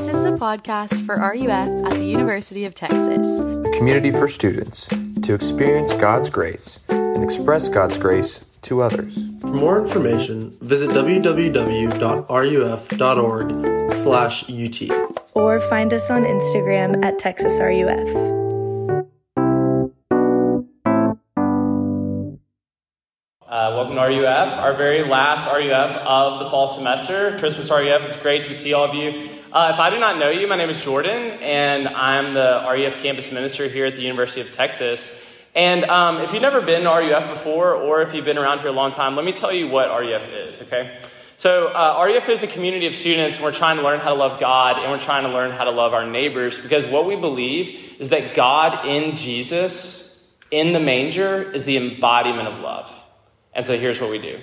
This is the podcast for RUF at the University of Texas. a community for students to experience God's grace and express God's grace to others. For more information, visit www.ruf.org/ut or find us on Instagram at TexasRUF. Uh, welcome to RUF, our very last RUF of the fall semester. Christmas RUF. It's great to see all of you. Uh, if I do not know you, my name is Jordan, and I'm the RUF campus minister here at the University of Texas. And um, if you've never been to RUF before, or if you've been around here a long time, let me tell you what RUF is, okay? So, uh, RUF is a community of students, and we're trying to learn how to love God, and we're trying to learn how to love our neighbors, because what we believe is that God in Jesus, in the manger, is the embodiment of love. And so here's what we do.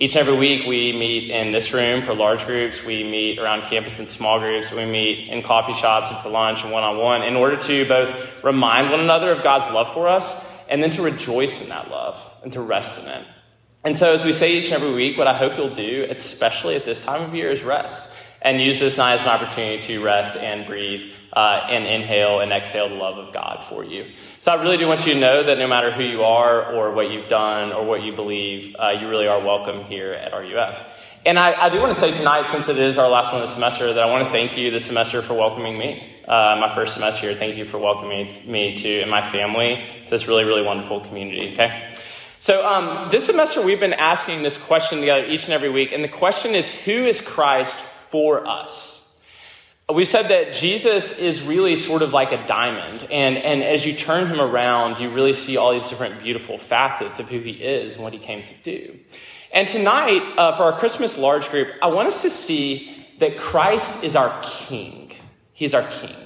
Each and every week, we meet in this room for large groups. We meet around campus in small groups. We meet in coffee shops and for lunch and one on one in order to both remind one another of God's love for us and then to rejoice in that love and to rest in it. And so, as we say each and every week, what I hope you'll do, especially at this time of year, is rest and use this night as an opportunity to rest and breathe uh, and inhale and exhale the love of God for you. So, I really do want you to know that no matter who you are or what you've done or what you believe, uh, you really are welcome here at RUF. And I, I do want to say tonight, since it is our last one of the semester, that I want to thank you this semester for welcoming me. Uh, my first semester here. Thank you for welcoming me to and my family to this really, really wonderful community. Okay. So um, this semester we've been asking this question together each and every week, and the question is, who is Christ for us? We said that Jesus is really sort of like a diamond, and, and as you turn him around, you really see all these different beautiful facets of who he is and what he came to do. And tonight, uh, for our Christmas large group, I want us to see that Christ is our King. He's our King.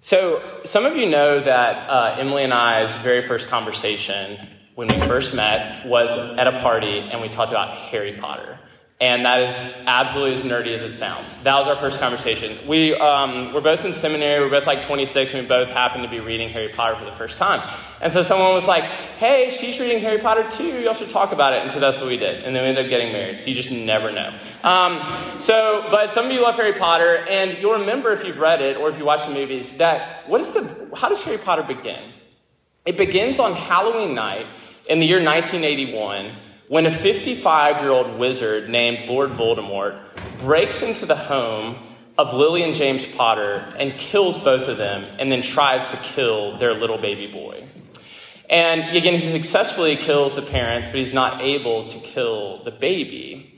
So, some of you know that uh, Emily and I's very first conversation when we first met was at a party and we talked about Harry Potter. And that is absolutely as nerdy as it sounds. That was our first conversation. We um, were both in seminary, we are both like 26, and we both happened to be reading Harry Potter for the first time. And so someone was like, hey, she's reading Harry Potter too, y'all should talk about it. And so that's what we did. And then we ended up getting married. So you just never know. Um, so, but some of you love Harry Potter, and you'll remember if you've read it or if you watch the movies that what is the, how does Harry Potter begin? It begins on Halloween night in the year 1981 when a 55 year old wizard named Lord Voldemort breaks into the home of Lily and James Potter and kills both of them and then tries to kill their little baby boy. And again, he successfully kills the parents, but he's not able to kill the baby.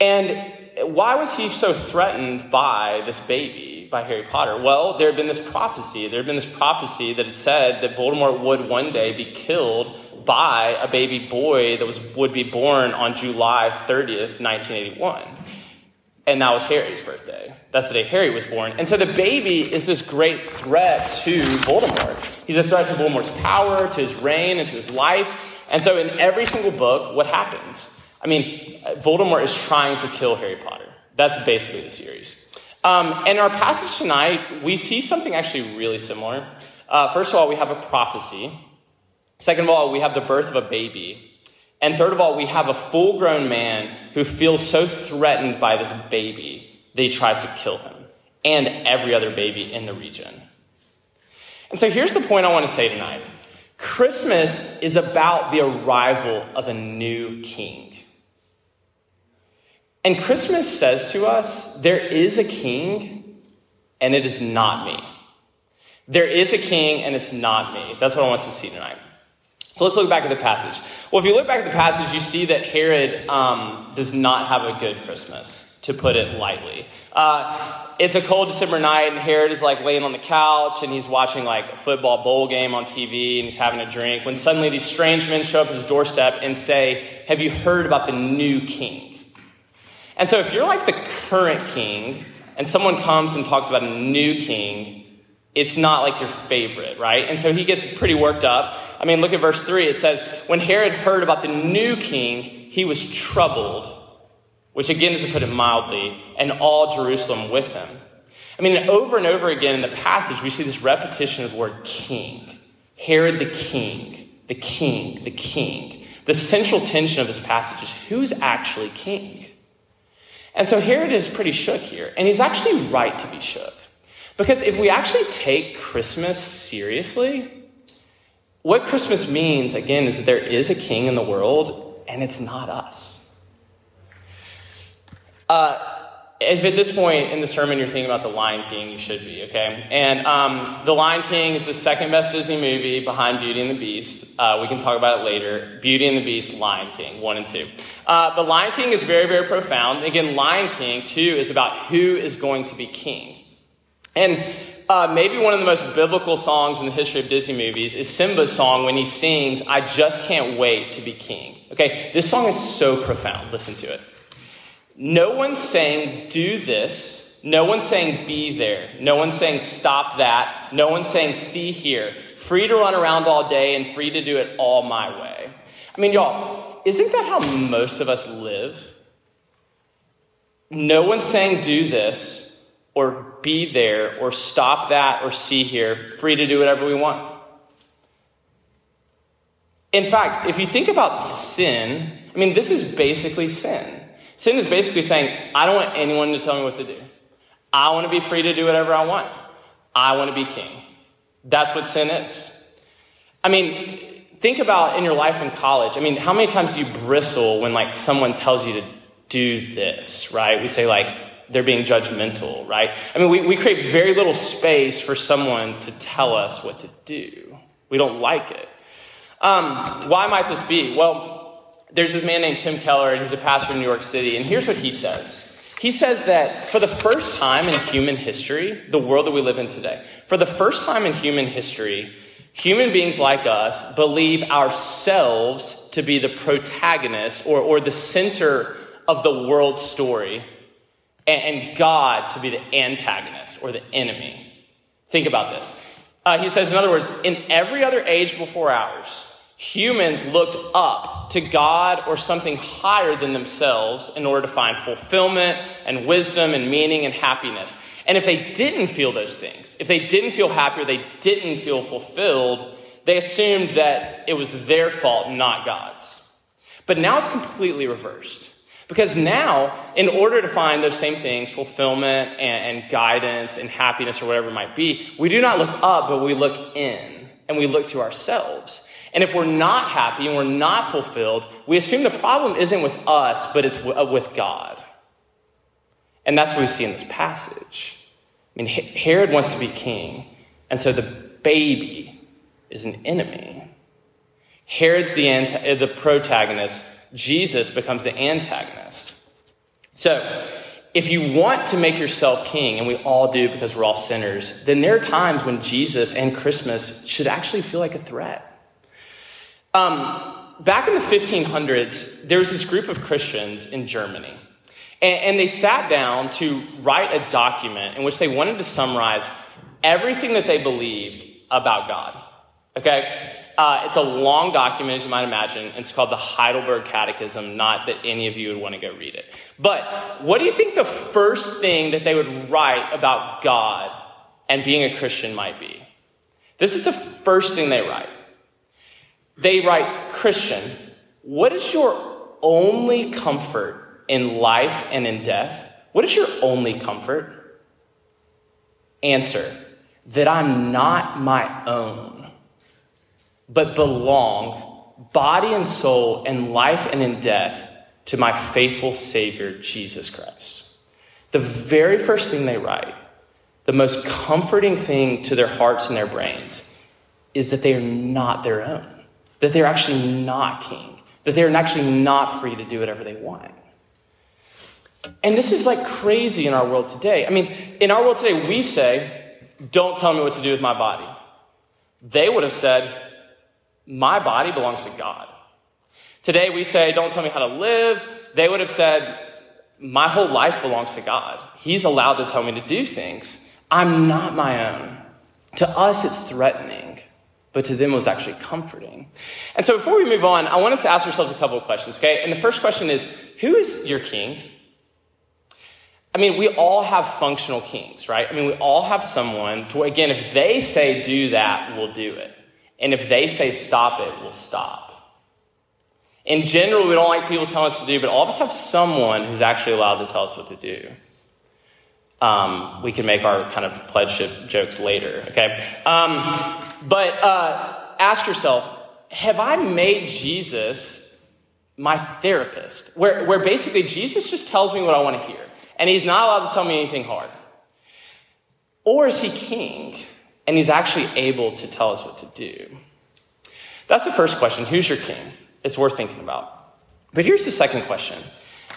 And why was he so threatened by this baby, by Harry Potter? Well, there had been this prophecy. There had been this prophecy that had said that Voldemort would one day be killed by a baby boy that was, would be born on July 30th, 1981. And that was Harry's birthday. That's the day Harry was born. And so the baby is this great threat to Voldemort. He's a threat to Voldemort's power, to his reign, and to his life. And so in every single book, what happens? I mean, Voldemort is trying to kill Harry Potter. That's basically the series. Um, in our passage tonight, we see something actually really similar. Uh, first of all, we have a prophecy. Second of all, we have the birth of a baby. And third of all, we have a full grown man who feels so threatened by this baby that he tries to kill him and every other baby in the region. And so here's the point I want to say tonight Christmas is about the arrival of a new king. And Christmas says to us there is a king, and it is not me. There is a king, and it's not me. That's what I want us to see tonight. So let's look back at the passage. Well, if you look back at the passage, you see that Herod um, does not have a good Christmas, to put it lightly. Uh, it's a cold December night, and Herod is like laying on the couch, and he's watching like a football bowl game on TV, and he's having a drink. When suddenly these strange men show up at his doorstep and say, "Have you heard about the new king?" And so, if you're like the current king, and someone comes and talks about a new king, it's not like your favorite, right? And so he gets pretty worked up. I mean, look at verse 3. It says, When Herod heard about the new king, he was troubled, which again is to put it mildly, and all Jerusalem with him. I mean, over and over again in the passage, we see this repetition of the word king. Herod the king, the king, the king. The central tension of this passage is who's actually king? And so Herod is pretty shook here. And he's actually right to be shook. Because if we actually take Christmas seriously, what Christmas means, again, is that there is a king in the world, and it's not us. Uh, if at this point in the sermon you're thinking about The Lion King, you should be, okay? And um, The Lion King is the second best Disney movie behind Beauty and the Beast. Uh, we can talk about it later. Beauty and the Beast, Lion King, one and two. Uh, the Lion King is very, very profound. Again, Lion King, two, is about who is going to be king. And uh, maybe one of the most biblical songs in the history of Disney movies is Simba's song when he sings, I just can't wait to be king. Okay, this song is so profound. Listen to it. No one's saying, do this. No one's saying, be there. No one's saying, stop that. No one's saying, see here. Free to run around all day and free to do it all my way. I mean, y'all, isn't that how most of us live? No one's saying, do this, or be there, or stop that, or see here. Free to do whatever we want. In fact, if you think about sin, I mean, this is basically sin. Sin is basically saying, I don't want anyone to tell me what to do. I want to be free to do whatever I want. I want to be king. That's what sin is. I mean, think about in your life in college. I mean, how many times do you bristle when like someone tells you to do this, right? We say like they're being judgmental, right? I mean, we, we create very little space for someone to tell us what to do. We don't like it. Um, why might this be? Well, there's this man named Tim Keller, and he's a pastor in New York City, and here's what he says. He says that for the first time in human history, the world that we live in today, for the first time in human history, human beings like us believe ourselves to be the protagonist or, or the center of the world story, and, and God to be the antagonist or the enemy. Think about this. Uh, he says, in other words, in every other age before ours, humans looked up to God or something higher than themselves in order to find fulfillment and wisdom and meaning and happiness. And if they didn't feel those things, if they didn't feel happy or they didn't feel fulfilled, they assumed that it was their fault, not God's. But now it's completely reversed. Because now, in order to find those same things, fulfillment and, and, guidance and happiness or whatever it might be, we do not look up, but we look in and we look to ourselves. And if we're not happy and we're not fulfilled, we assume the problem isn't with us, but it's uh, with God. And that's what we see in this passage. I mean, Herod wants to be king, and so the baby is an enemy. Herod's the, anti- uh, the protagonist, Jesus becomes the antagonist. So, if you want to make yourself king, and we all do because we're all sinners, then there are times when Jesus and Christmas should actually feel like a threat. Um, back in the 1500s, there was this group of Christians in Germany. And, and, they sat down to write a document in which they wanted to summarize everything that they believed about God. Okay? Uh, it's a long document, as you might imagine. And it's called the Heidelberg Catechism, not that any of you would want to go read it. But what do you think the first thing that they would write about God and being a Christian might be? This is the first thing they write. They write, Christian, what is your only comfort in life and in death? What is your only comfort? Answer, that I'm not my own, but belong, body and soul, in life and in death, to my faithful Savior, Jesus Christ. The very first thing they write, the most comforting thing to their hearts and their brains, is that they are not their own that they're actually not king, that they're actually not free to do whatever they want. And this is like crazy in our world today. I mean, in our world today, we say, don't tell me what to do with my body. They would have said, my body belongs to God. Today, we say, don't tell me how to live. They would have said, my whole life belongs to God. He's allowed to tell me to do things. I'm not my own. To us, it's threatening but to them was actually comforting. And so before we move on, I want us to ask ourselves a couple of questions, okay? And the first question is who is your king? I mean, we all have functional kings, right? I mean, we all have someone to, again, if they say do that, we'll do it. And if they say stop it, we'll stop. In general, we don't like people telling us to do, but all of us have someone who's actually allowed to tell us what to do. Um, we can make our kind of pledgeship jokes later, okay? Um, but uh, ask yourself have I made Jesus my therapist? Where, where basically Jesus just tells me what I want to hear, and he's not allowed to tell me anything hard. Or is he king, and he's actually able to tell us what to do? That's the first question. Who's your king? It's worth thinking about. But here's the second question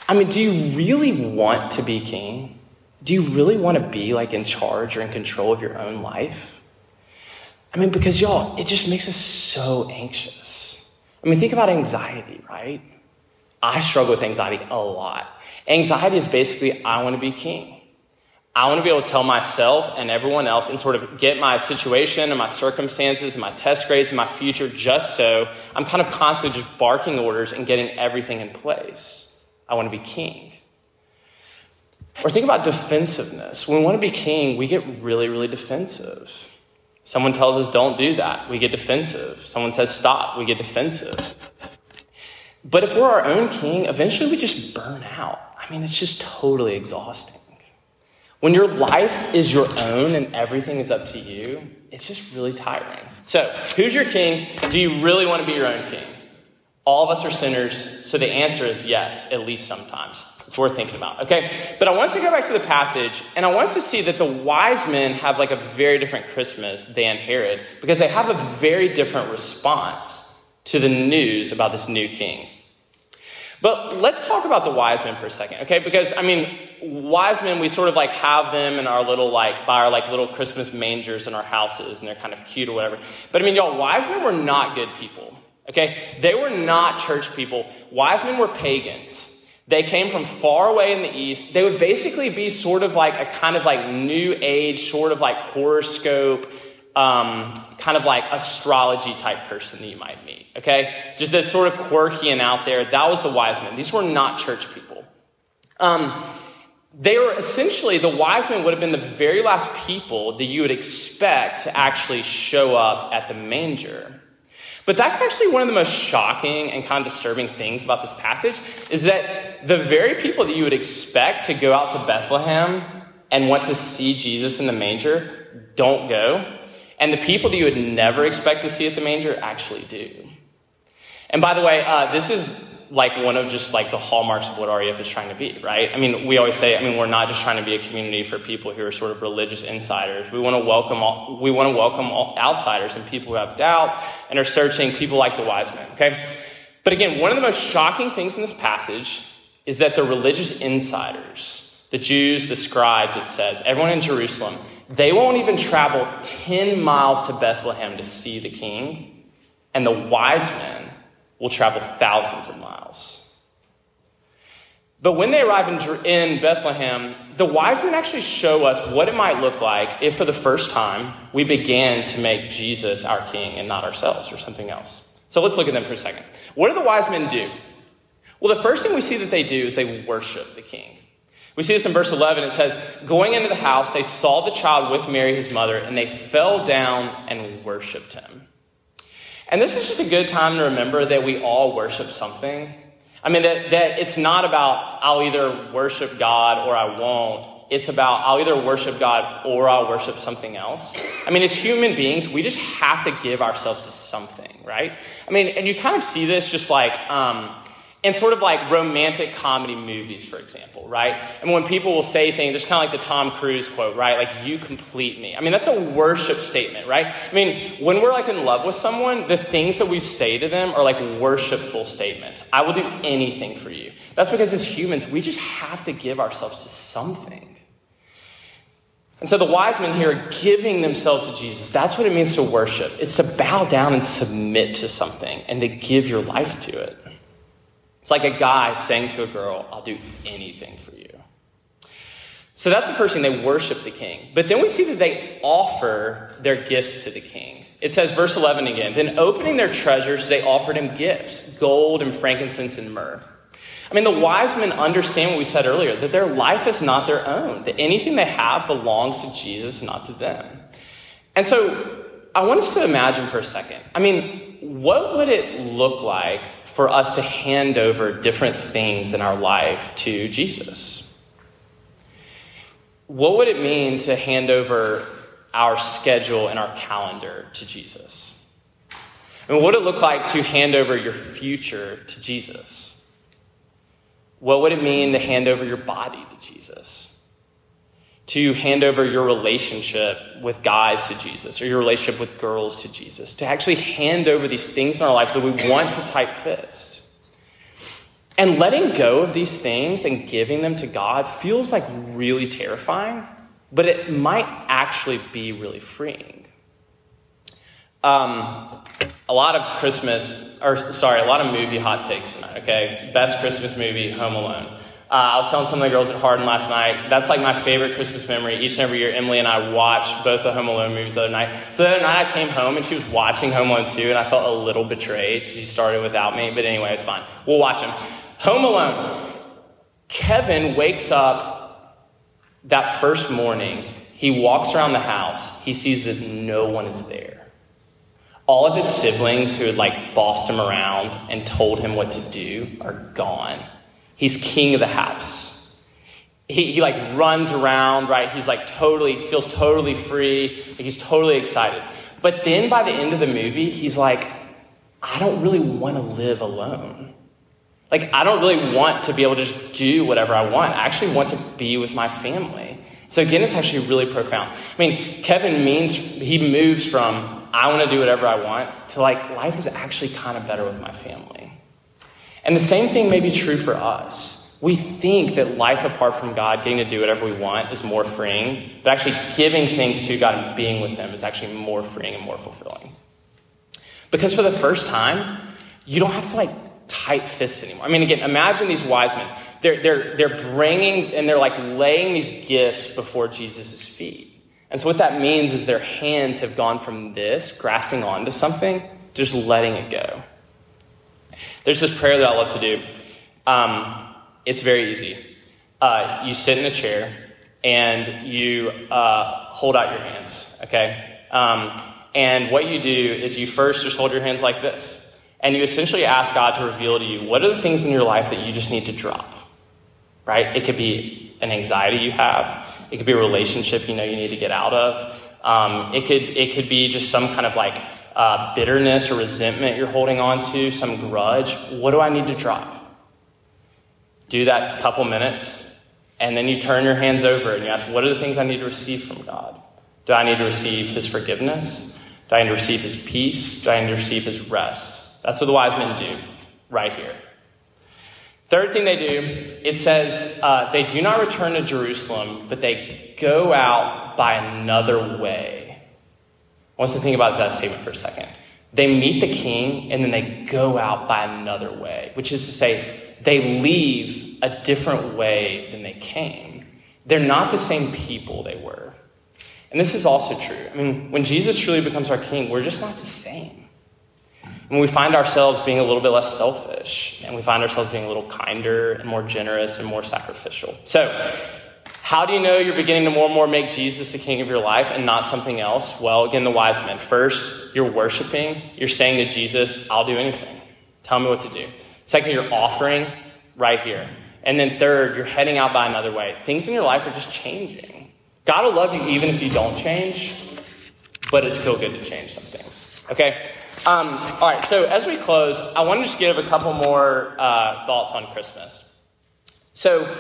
I mean, do you really want to be king? Do you really want to be like in charge or in control of your own life? I mean, because y'all, it just makes us so anxious. I mean, think about anxiety, right? I struggle with anxiety a lot. Anxiety is basically, I want to be king. I want to be able to tell myself and everyone else and sort of get my situation and my circumstances and my test grades and my future just so I'm kind of constantly just barking orders and getting everything in place. I want to be king. Or think about defensiveness. When we want to be king, we get really, really defensive. Someone tells us don't do that, we get defensive. Someone says stop, we get defensive. But if we're our own king, eventually we just burn out. I mean, it's just totally exhausting. When your life is your own and everything is up to you, it's just really tiring. So, who's your king? Do you really want to be your own king? All of us are sinners, so the answer is yes, at least sometimes. It's worth thinking about, okay? But I want us to go back to the passage, and I want us to see that the wise men have like a very different Christmas than Herod, because they have a very different response to the news about this new king. But let's talk about the wise men for a second, okay? Because, I mean, wise men, we sort of like have them in our little, like, by our like little Christmas mangers in our houses, and they're kind of cute or whatever. But I mean, y'all, wise men were not good people, okay? They were not church people. Wise men were pagans. They came from far away in the east. They would basically be sort of like a kind of like new age, sort of like horoscope, um, kind of like astrology type person that you might meet, okay? Just this sort of quirky and out there. That was the wise men. These were not church people. Um, they were essentially, the wise men would have been the very last people that you would expect to actually show up at the manger. But that's actually one of the most shocking and kind of disturbing things about this passage is that the very people that you would expect to go out to Bethlehem and want to see Jesus in the manger don't go. And the people that you would never expect to see at the manger actually do. And by the way, uh, this is like one of just like the hallmarks of what RUF is trying to be, right? I mean, we always say, I mean, we're not just trying to be a community for people who are sort of religious insiders. We want to welcome all, we want to welcome all outsiders and people who have doubts and are searching, people like the wise men, okay? But again, one of the most shocking things in this passage is that the religious insiders, the Jews, the scribes, it says, everyone in Jerusalem, they won't even travel 10 miles to Bethlehem to see the king, and the wise men will travel thousands of miles. But when they arrive in, Bethlehem, the wise men actually show us what it might look like if, for the first time, we began to make Jesus our king and not ourselves or something else. So let's look at them for a second. What do the wise men do? Well, the first thing we see that they do is they worship the king. We see this in verse 11. It says, Going into the house, they saw the child with Mary, his mother, and they fell down and worshiped him. And this is just a good time to remember that we all worship something. I mean, that, that it's not about I'll either worship God or I won't. It's about I'll either worship God or I'll worship something else. I mean, as human beings, we just have to give ourselves to something, right? I mean, and you kind of see this just like, um, in sort of like romantic comedy movies, for example, right? And when people will say things, there's kind of like the Tom Cruise quote, right? Like, you complete me. I mean, that's a worship statement, right? I mean, when we're like in love with someone, the things that we say to them are like worshipful statements. I will do anything for you. That's because as humans, we just have to give ourselves to something. And so the wise men here are giving themselves to Jesus. That's what it means to worship. It's to bow down and submit to something and to give your life to it. It's like a guy saying to a girl, I'll do anything for you. So that's the first thing. They worship the king. But then we see that they offer their gifts to the king. It says, verse 11 again, then opening their treasures, they offered him gifts gold and frankincense and myrrh. I mean, the wise men understand what we said earlier that their life is not their own, that anything they have belongs to Jesus, not to them. And so I want us to imagine for a second. I mean, what would it look like for us to hand over different things in our life to Jesus? What would it mean to hand over our schedule and our calendar to Jesus? And what would it look like to hand over your future to Jesus? What would it mean to hand over your body to Jesus? To hand over your relationship with guys to Jesus or your relationship with girls to Jesus, to actually hand over these things in our life that we want to tight fist. And letting go of these things and giving them to God feels like really terrifying, but it might actually be really freeing. Um, a lot of Christmas, or sorry, a lot of movie hot takes tonight, okay? Best Christmas movie, Home Alone. Uh, I was telling some of the girls at Hardin last night. That's like my favorite Christmas memory. Each and every year, Emily and I watch both the Home Alone movies the other night. So the other night, I came home and she was watching Home Alone 2, and I felt a little betrayed. She started without me, but anyway, it's fine. We'll watch them. Home Alone. Kevin wakes up that first morning. He walks around the house. He sees that no one is there. All of his siblings who had like bossed him around and told him what to do are gone. He's king of the house. He, he like runs around, right? He's like totally, feels totally free. He's totally excited. But then by the end of the movie, he's like, I don't really want to live alone. Like, I don't really want to be able to just do whatever I want. I actually want to be with my family. So again, it's actually really profound. I mean, Kevin means he moves from I want to do whatever I want to like life is actually kind of better with my family. And the same thing may be true for us. We think that life apart from God, getting to do whatever we want, is more freeing, but actually giving things to God and being with Him is actually more freeing and more fulfilling. Because for the first time, you don't have to like tight fists anymore. I mean, again, imagine these wise men. They're, they're, they're bringing and they're like laying these gifts before Jesus' feet. And so what that means is their hands have gone from this, grasping onto something, to just letting it go. There's this prayer that I love to do. Um, it's very easy. Uh, you sit in a chair and you uh, hold out your hands, okay? Um, and what you do is you first just hold your hands like this. And you essentially ask God to reveal to you what are the things in your life that you just need to drop, right? It could be an anxiety you have, it could be a relationship you know you need to get out of. Um, it, could, it could be just some kind of like uh, bitterness or resentment you're holding on to, some grudge, what do I need to drop? Do that couple minutes, and then you turn your hands over and you ask, what are the things I need to receive from God? Do I need to receive His forgiveness? Do I need to receive His peace? Do I need to receive His rest? That's what the wise men do right here. Third thing they do, it says uh, they do not return to Jerusalem, but they go out by another way. I want us to think about that statement for a second. They meet the king and then they go out by another way, which is to say, they leave a different way than they came. They're not the same people they were. And this is also true. I mean, when Jesus truly becomes our king, we're just not the same. When we find ourselves being a little bit less selfish, and we find ourselves being a little kinder and more generous and more sacrificial. So, how do you know you're beginning to more and more make Jesus the king of your life and not something else? Well, again, the wise men. First, you're worshiping. You're saying to Jesus, I'll do anything. Tell me what to do. Second, you're offering right here. And then third, you're heading out by another way. Things in your life are just changing. God will love you even if you don't change, but it's still good to change some things. Okay? Um, all right, so as we close, I want to just give a couple more uh, thoughts on Christmas. So,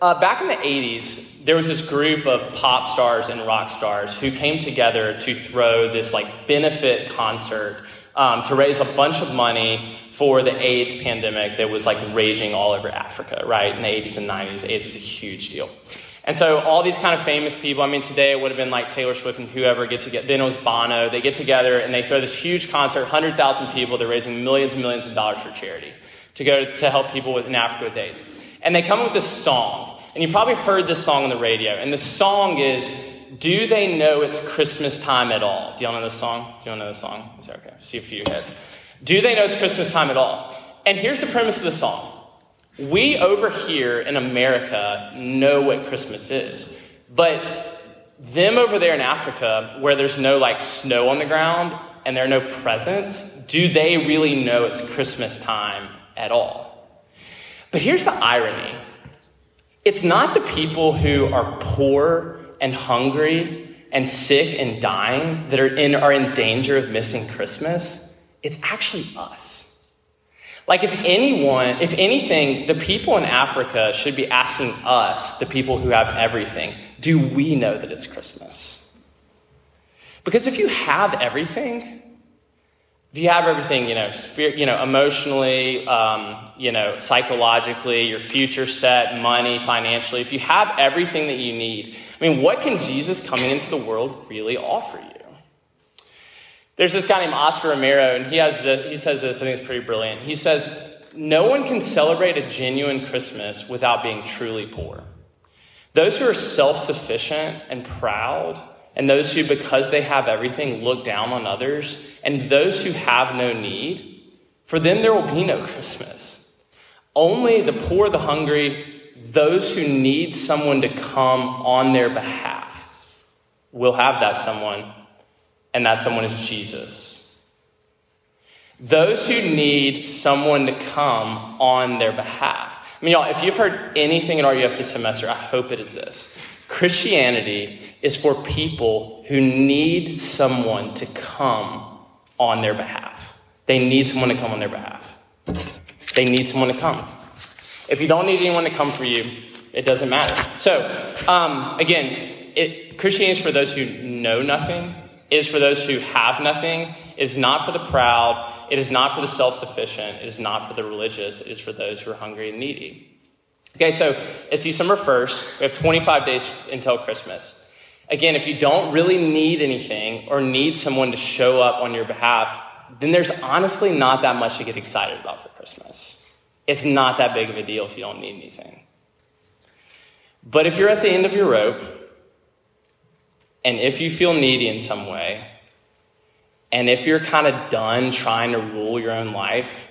uh, back in the 80s, there was this group of pop stars and rock stars who came together to throw this like benefit concert um, to raise a bunch of money for the AIDS pandemic that was like raging all over Africa, right? In the 80s and 90s, AIDS was a huge deal. And so all these kind of famous people, I mean, today it would have been like Taylor Swift and whoever get together. Then it was Bono. They get together and they throw this huge concert, 100,000 people. They're raising millions and millions of dollars for charity to go to help people in Africa with AIDS. And they come up with this song. And you probably heard this song on the radio. And the song is, Do They Know It's Christmas Time at All? Do y'all know this song? Do y'all know this song? Is okay? See a few heads. Do they know it's Christmas time at all? And here's the premise of the song. We over here in America know what Christmas is. But them over there in Africa, where there's no like snow on the ground and there are no presents, do they really know it's Christmas time at all? But here's the irony it's not the people who are poor and hungry and sick and dying that are in, are in danger of missing Christmas. It's actually us. Like, if anyone, if anything, the people in Africa should be asking us, the people who have everything, do we know that it's Christmas? Because if you have everything, if you have everything, you know, spirit, you know, emotionally, um, you know, psychologically, your future set, money, financially, if you have everything that you need, I mean, what can Jesus coming into the world really offer you? There's this guy named Oscar Romero, and he has the, he says this, I think it's pretty brilliant. He says, No one can celebrate a genuine Christmas without being truly poor. Those who are self sufficient and proud, and those who, because they have everything, look down on others, and those who have no need, for them there will be no Christmas. Only the poor, the hungry, those who need someone to come on their behalf will have that someone and that someone is Jesus. Those who need someone to come on their behalf. I mean, y'all, if you've heard anything at RUF this semester, I hope it is this. Christianity is for people who need someone to come on their behalf. They need someone to come on their behalf. They need someone to come. If you don't need anyone to come for you, it doesn't matter. So, um, again, it, Christianity is for those who know nothing is for those who have nothing, it is not for the proud, it is not for the self sufficient, it is not for the religious, it is for those who are hungry and needy. Okay, so it's December 1st. We have 25 days until Christmas. Again, if you don't really need anything or need someone to show up on your behalf, then there's honestly not that much to get excited about for Christmas. It's not that big of a deal if you don't need anything. But if you're at the end of your rope, and if you feel needy in some way, and if you're kind of done trying to rule your own life,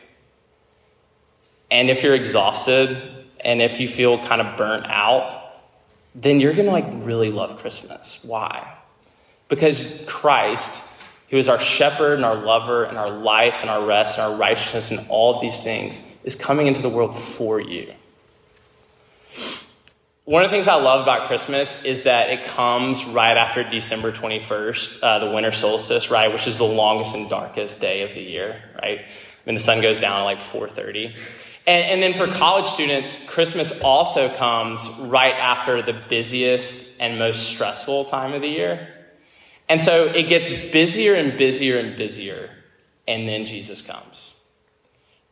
and if you're exhausted, and if you feel kind of burnt out, then you're going to like really love Christmas. Why? Because Christ, who is our shepherd and our lover and our life and our rest and our righteousness and all of these things, is coming into the world for you. One of the things I love about Christmas is that it comes right after December 21st, uh, the winter solstice, right, which is the longest and darkest day of the year, right? When the sun goes down at like 4:30. And, and then for college students, Christmas also comes right after the busiest and most stressful time of the year. And so it gets busier and busier and busier, and then Jesus comes.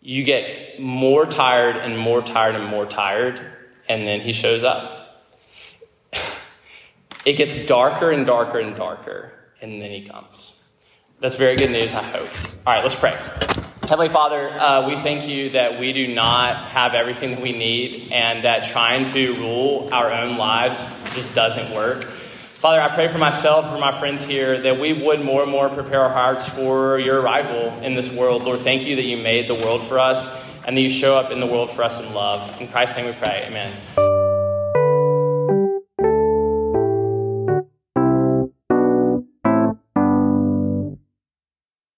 You get more tired and more tired and more tired and then he shows up. it gets darker and darker and darker, and then he comes. That's very good news, I hope. All right, let's pray. Heavenly Father, uh, we thank you that we do not have everything that we need and that trying to rule our own lives just doesn't work. Father, I pray for myself, for my friends here, that we would more and more prepare our hearts for your arrival in this world. Lord, thank you that you made the world for us and that you show up in the world for us in love. In Christ's name we pray. Amen.